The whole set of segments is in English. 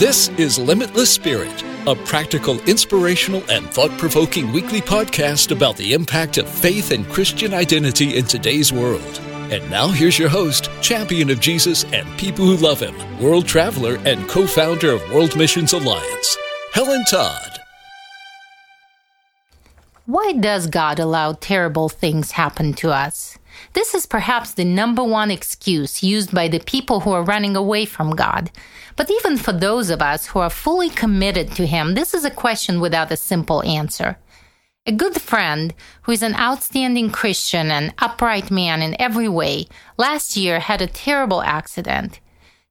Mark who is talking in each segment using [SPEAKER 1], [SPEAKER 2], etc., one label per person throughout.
[SPEAKER 1] This is Limitless Spirit, a practical, inspirational, and thought provoking weekly podcast about the impact of faith and Christian identity in today's world. And now here's your host, champion of Jesus and people who love him, world traveler and co founder of World Missions Alliance, Helen Todd.
[SPEAKER 2] Why does God allow terrible things happen to us? This is perhaps the number one excuse used by the people who are running away from God. But even for those of us who are fully committed to Him, this is a question without a simple answer. A good friend, who is an outstanding Christian and upright man in every way, last year had a terrible accident.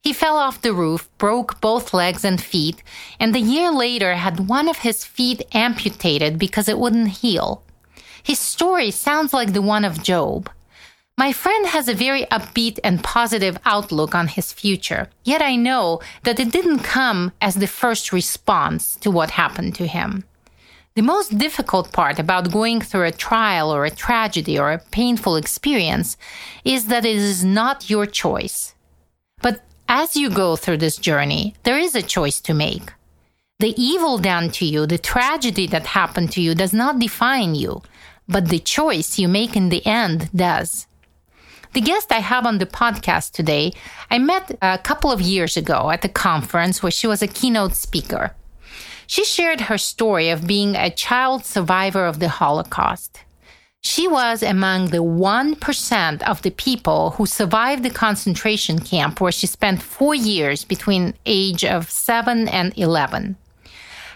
[SPEAKER 2] He fell off the roof, broke both legs and feet, and a year later had one of his feet amputated because it wouldn't heal. His story sounds like the one of Job. My friend has a very upbeat and positive outlook on his future, yet I know that it didn't come as the first response to what happened to him. The most difficult part about going through a trial or a tragedy or a painful experience is that it is not your choice. But as you go through this journey, there is a choice to make. The evil done to you, the tragedy that happened to you does not define you, but the choice you make in the end does. The guest I have on the podcast today, I met a couple of years ago at a conference where she was a keynote speaker. She shared her story of being a child survivor of the Holocaust. She was among the 1% of the people who survived the concentration camp where she spent four years between age of 7 and 11.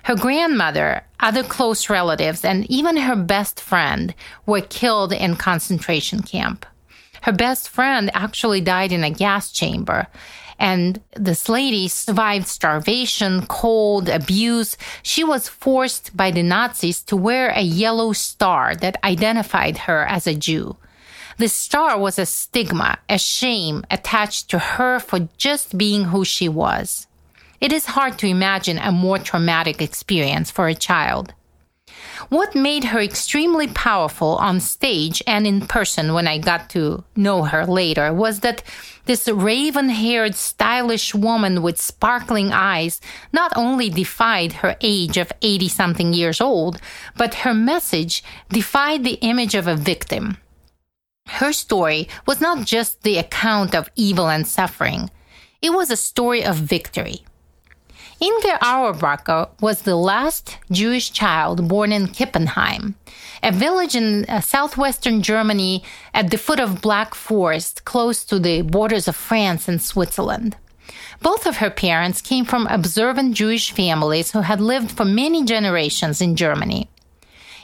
[SPEAKER 2] Her grandmother, other close relatives, and even her best friend were killed in concentration camp. Her best friend actually died in a gas chamber. And this lady survived starvation, cold, abuse. She was forced by the Nazis to wear a yellow star that identified her as a Jew. The star was a stigma, a shame attached to her for just being who she was. It is hard to imagine a more traumatic experience for a child. What made her extremely powerful on stage and in person when I got to know her later was that this raven haired, stylish woman with sparkling eyes not only defied her age of 80 something years old, but her message defied the image of a victim. Her story was not just the account of evil and suffering, it was a story of victory. Inge Auerbacher was the last Jewish child born in Kippenheim, a village in uh, southwestern Germany at the foot of Black Forest, close to the borders of France and Switzerland. Both of her parents came from observant Jewish families who had lived for many generations in Germany.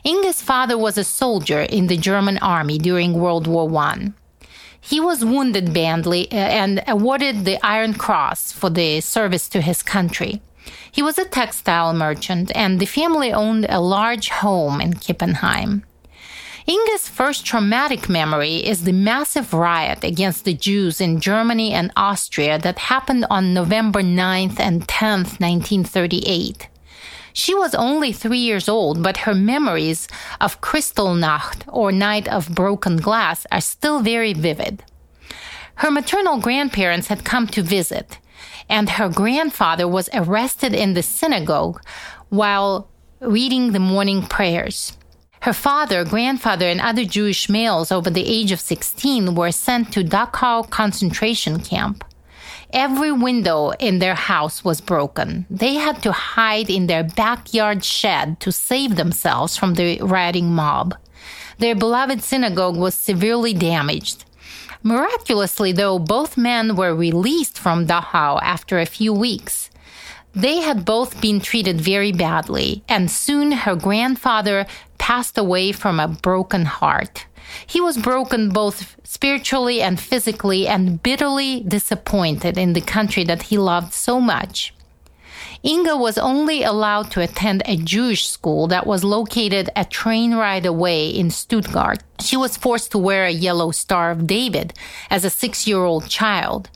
[SPEAKER 2] Inge's father was a soldier in the German army during World War I. He was wounded badly uh, and awarded the Iron Cross for the service to his country. He was a textile merchant, and the family owned a large home in Kippenheim. Inge's first traumatic memory is the massive riot against the Jews in Germany and Austria that happened on November 9th and 10th, 1938. She was only three years old, but her memories of Kristallnacht, or Night of Broken Glass, are still very vivid. Her maternal grandparents had come to visit, and her grandfather was arrested in the synagogue while reading the morning prayers. Her father, grandfather, and other Jewish males over the age of 16 were sent to Dachau concentration camp. Every window in their house was broken. They had to hide in their backyard shed to save themselves from the rioting mob. Their beloved synagogue was severely damaged. Miraculously, though, both men were released from Dachau after a few weeks. They had both been treated very badly, and soon her grandfather passed away from a broken heart. He was broken both spiritually and physically and bitterly disappointed in the country that he loved so much. Inge was only allowed to attend a Jewish school that was located a train ride away in Stuttgart. She was forced to wear a yellow Star of David as a six year old child.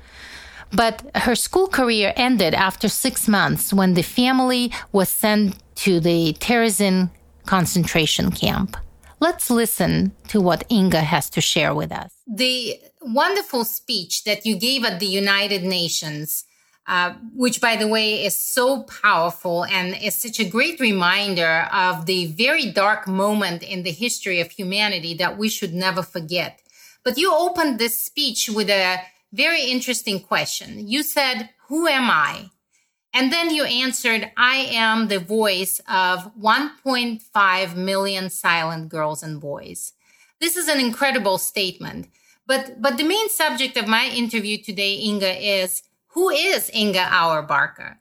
[SPEAKER 2] But her school career ended after six months when the family was sent to the Terezin concentration camp. Let's listen to what Inge has to share with us. The wonderful speech that you gave at the United Nations uh, which, by the way, is so powerful and is such a great reminder of the very dark moment in the history of humanity that we should never forget. But you opened this speech with a very interesting question. You said, Who am I? And then you answered, I am the voice of 1.5 million silent girls and boys. This is an incredible statement. But, but the main subject of my interview today, Inge, is who is Inge Auerbacher?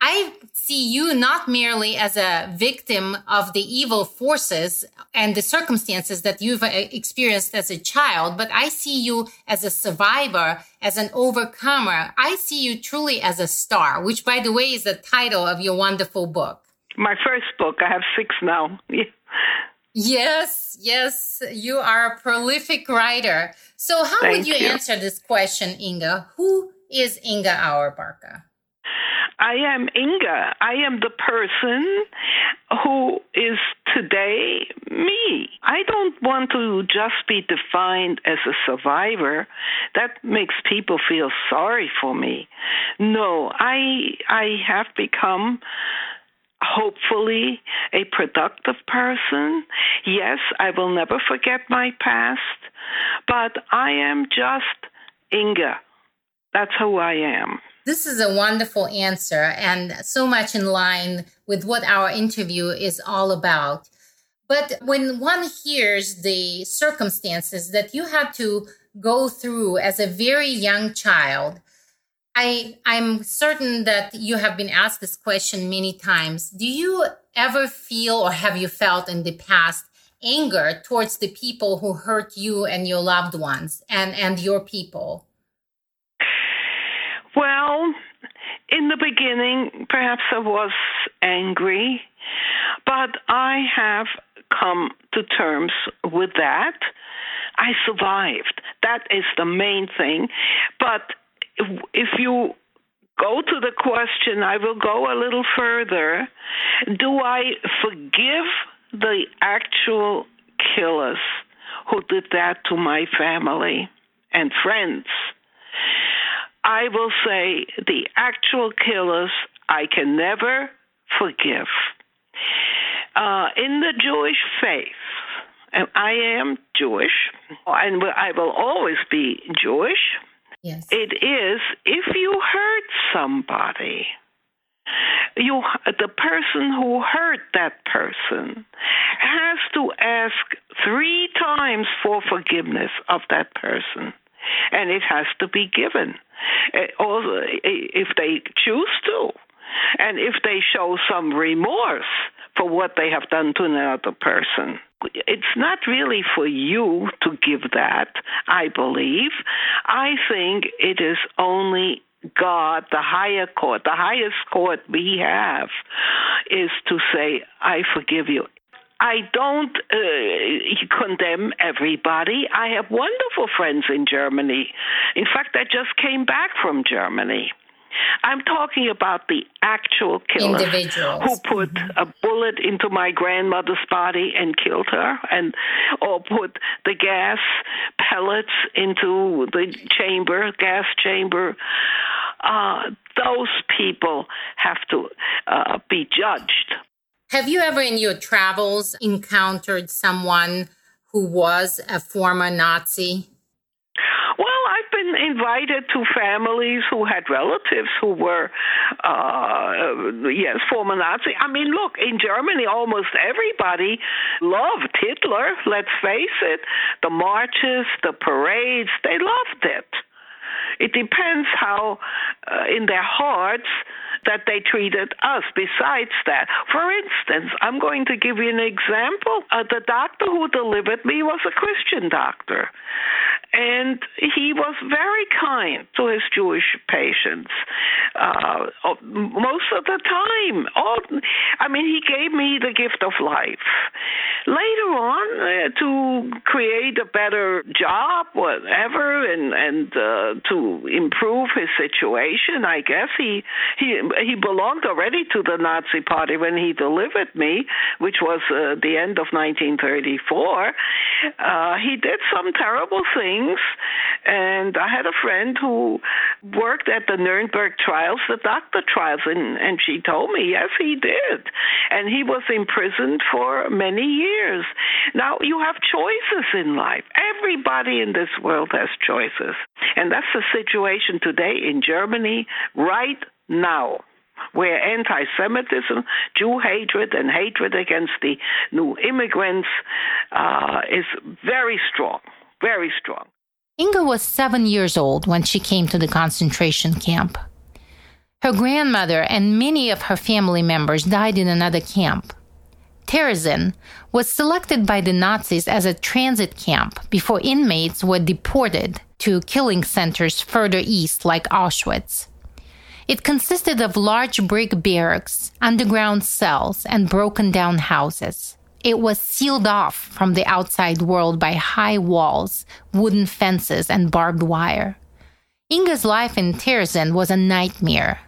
[SPEAKER 2] I see you not merely as a victim of the evil forces and the circumstances that you've uh, experienced as a child, but I see you as a survivor, as an overcomer. I see you truly as a star, which, by the way, is the title of your wonderful book.
[SPEAKER 3] My first book. I have six now.
[SPEAKER 2] Yes, yes, you are a prolific writer. So, how Thank would you, you, answer this question, Inge? Who is Inge Auerbacher?
[SPEAKER 3] I am Inge. I am the person who is today me. I don't want to just be defined as a survivor. That makes people feel sorry for me. No, I I have become hopefully a productive person. Yes, I will never forget my past, but I am just Inge. That's who I am.
[SPEAKER 2] This is a wonderful answer and so much in line with what our interview is all about. But when one hears the circumstances that you had to go through as a very young child, I I'm certain that you have been asked this question many times. Do you ever feel or have you felt in the past anger towards the people who hurt you and your loved ones and and your people?
[SPEAKER 3] Well, in the beginning, perhaps I was angry, but I have come to terms with that. I survived. That is the main thing. But if you go to the question, I will go a little further. Do I forgive the actual killers who did that to my family and friends? I will say the actual killers I can never forgive. Uh, in the Jewish faith, and I am Jewish, and I will always be Jewish.
[SPEAKER 2] Yes.
[SPEAKER 3] It is if you hurt somebody, you the person who hurt that person has to ask three times for forgiveness of that person, and it has to be given. Also, eh, if they choose to, and if they show some remorse for what they have done to another person it's not really for you to give that, I believe. I think it is only God, the higher court, the highest court we have, is to say, I forgive you. I don't uh, condemn everybody. I have wonderful friends in Germany. In fact, I just came back from Germany. I'm talking about the actual killer who put mm-hmm. a bullet into my grandmother's body and killed her, and or put the gas pellets into the chamber, gas chamber. Uh, those people have to uh, be judged.
[SPEAKER 2] Have you ever, in your travels, encountered someone who was a former Nazi?
[SPEAKER 3] Well, I've been invited to families who had relatives who were, uh, yes, former Nazi. I mean, look, in Germany, almost everybody loved Hitler. Let's face it. The marches, the parades, they loved it. It depends how, uh, in their hearts, that they treated us. Besides that, for instance, I'm going to give you an example. Uh, the doctor who delivered me was a Christian doctor. And he was very kind to his Jewish patients uh, most of the time. All, I mean, he gave me the gift of life. Later on, uh, to create a better job, whatever, and and uh, to improve his situation, I guess he he he belonged already to the Nazi Party when he delivered me, which was uh, the end of 1934. Uh, he did some terrible things, and I had a friend who worked at the Nuremberg trials, the doctor trials, and, and she told me, yes, he did. And he was imprisoned for many years. Now, you have choices in life. Everybody in this world has choices. And that's the situation today in Germany right now where anti Semitism, Jew hatred, and hatred against the new immigrants uh, is very strong, very strong.
[SPEAKER 2] Inge was seven years old when she came to the concentration camp. Her grandmother and many of her family members died in another camp. Terezin was selected by the Nazis as a transit camp before inmates were deported to killing centers further east, like Auschwitz. It consisted of large brick barracks, underground cells, and broken down houses. It was sealed off from the outside world by high walls, wooden fences, and barbed wire. Inge's life in Terezin was a nightmare.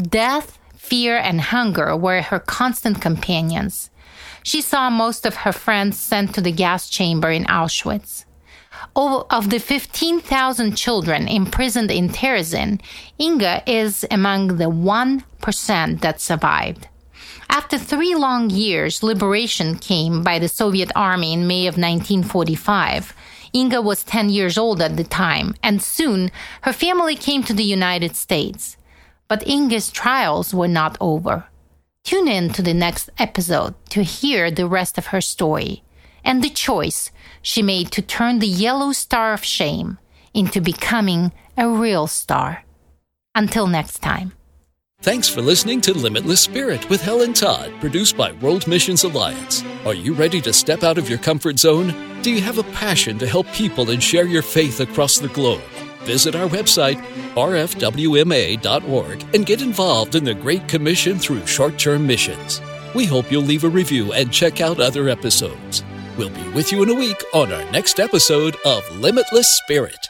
[SPEAKER 2] Death, fear, and hunger were her constant companions. She saw most of her friends sent to the gas chamber in Auschwitz. Of the 15,000 children imprisoned in Terezin, Inge is among the 1% that survived. After three long years, liberation came by the Soviet army in May of 1945. Inge was 10 years old at the time, and soon her family came to the United States. But Inge's trials were not over. Tune in to the next episode to hear the rest of her story and the choice she made to turn the yellow star of shame into becoming a real star. Until next time.
[SPEAKER 1] Thanks for listening to Limitless Spirit with Helen Todd, produced by World Missions Alliance. Are you ready to step out of your comfort zone? Do you have a passion to help people and share your faith across the globe? Visit our website, rfwma.org, and get involved in the Great Commission through short term missions. We hope you'll leave a review and check out other episodes. We'll be with you in a week on our next episode of Limitless Spirit.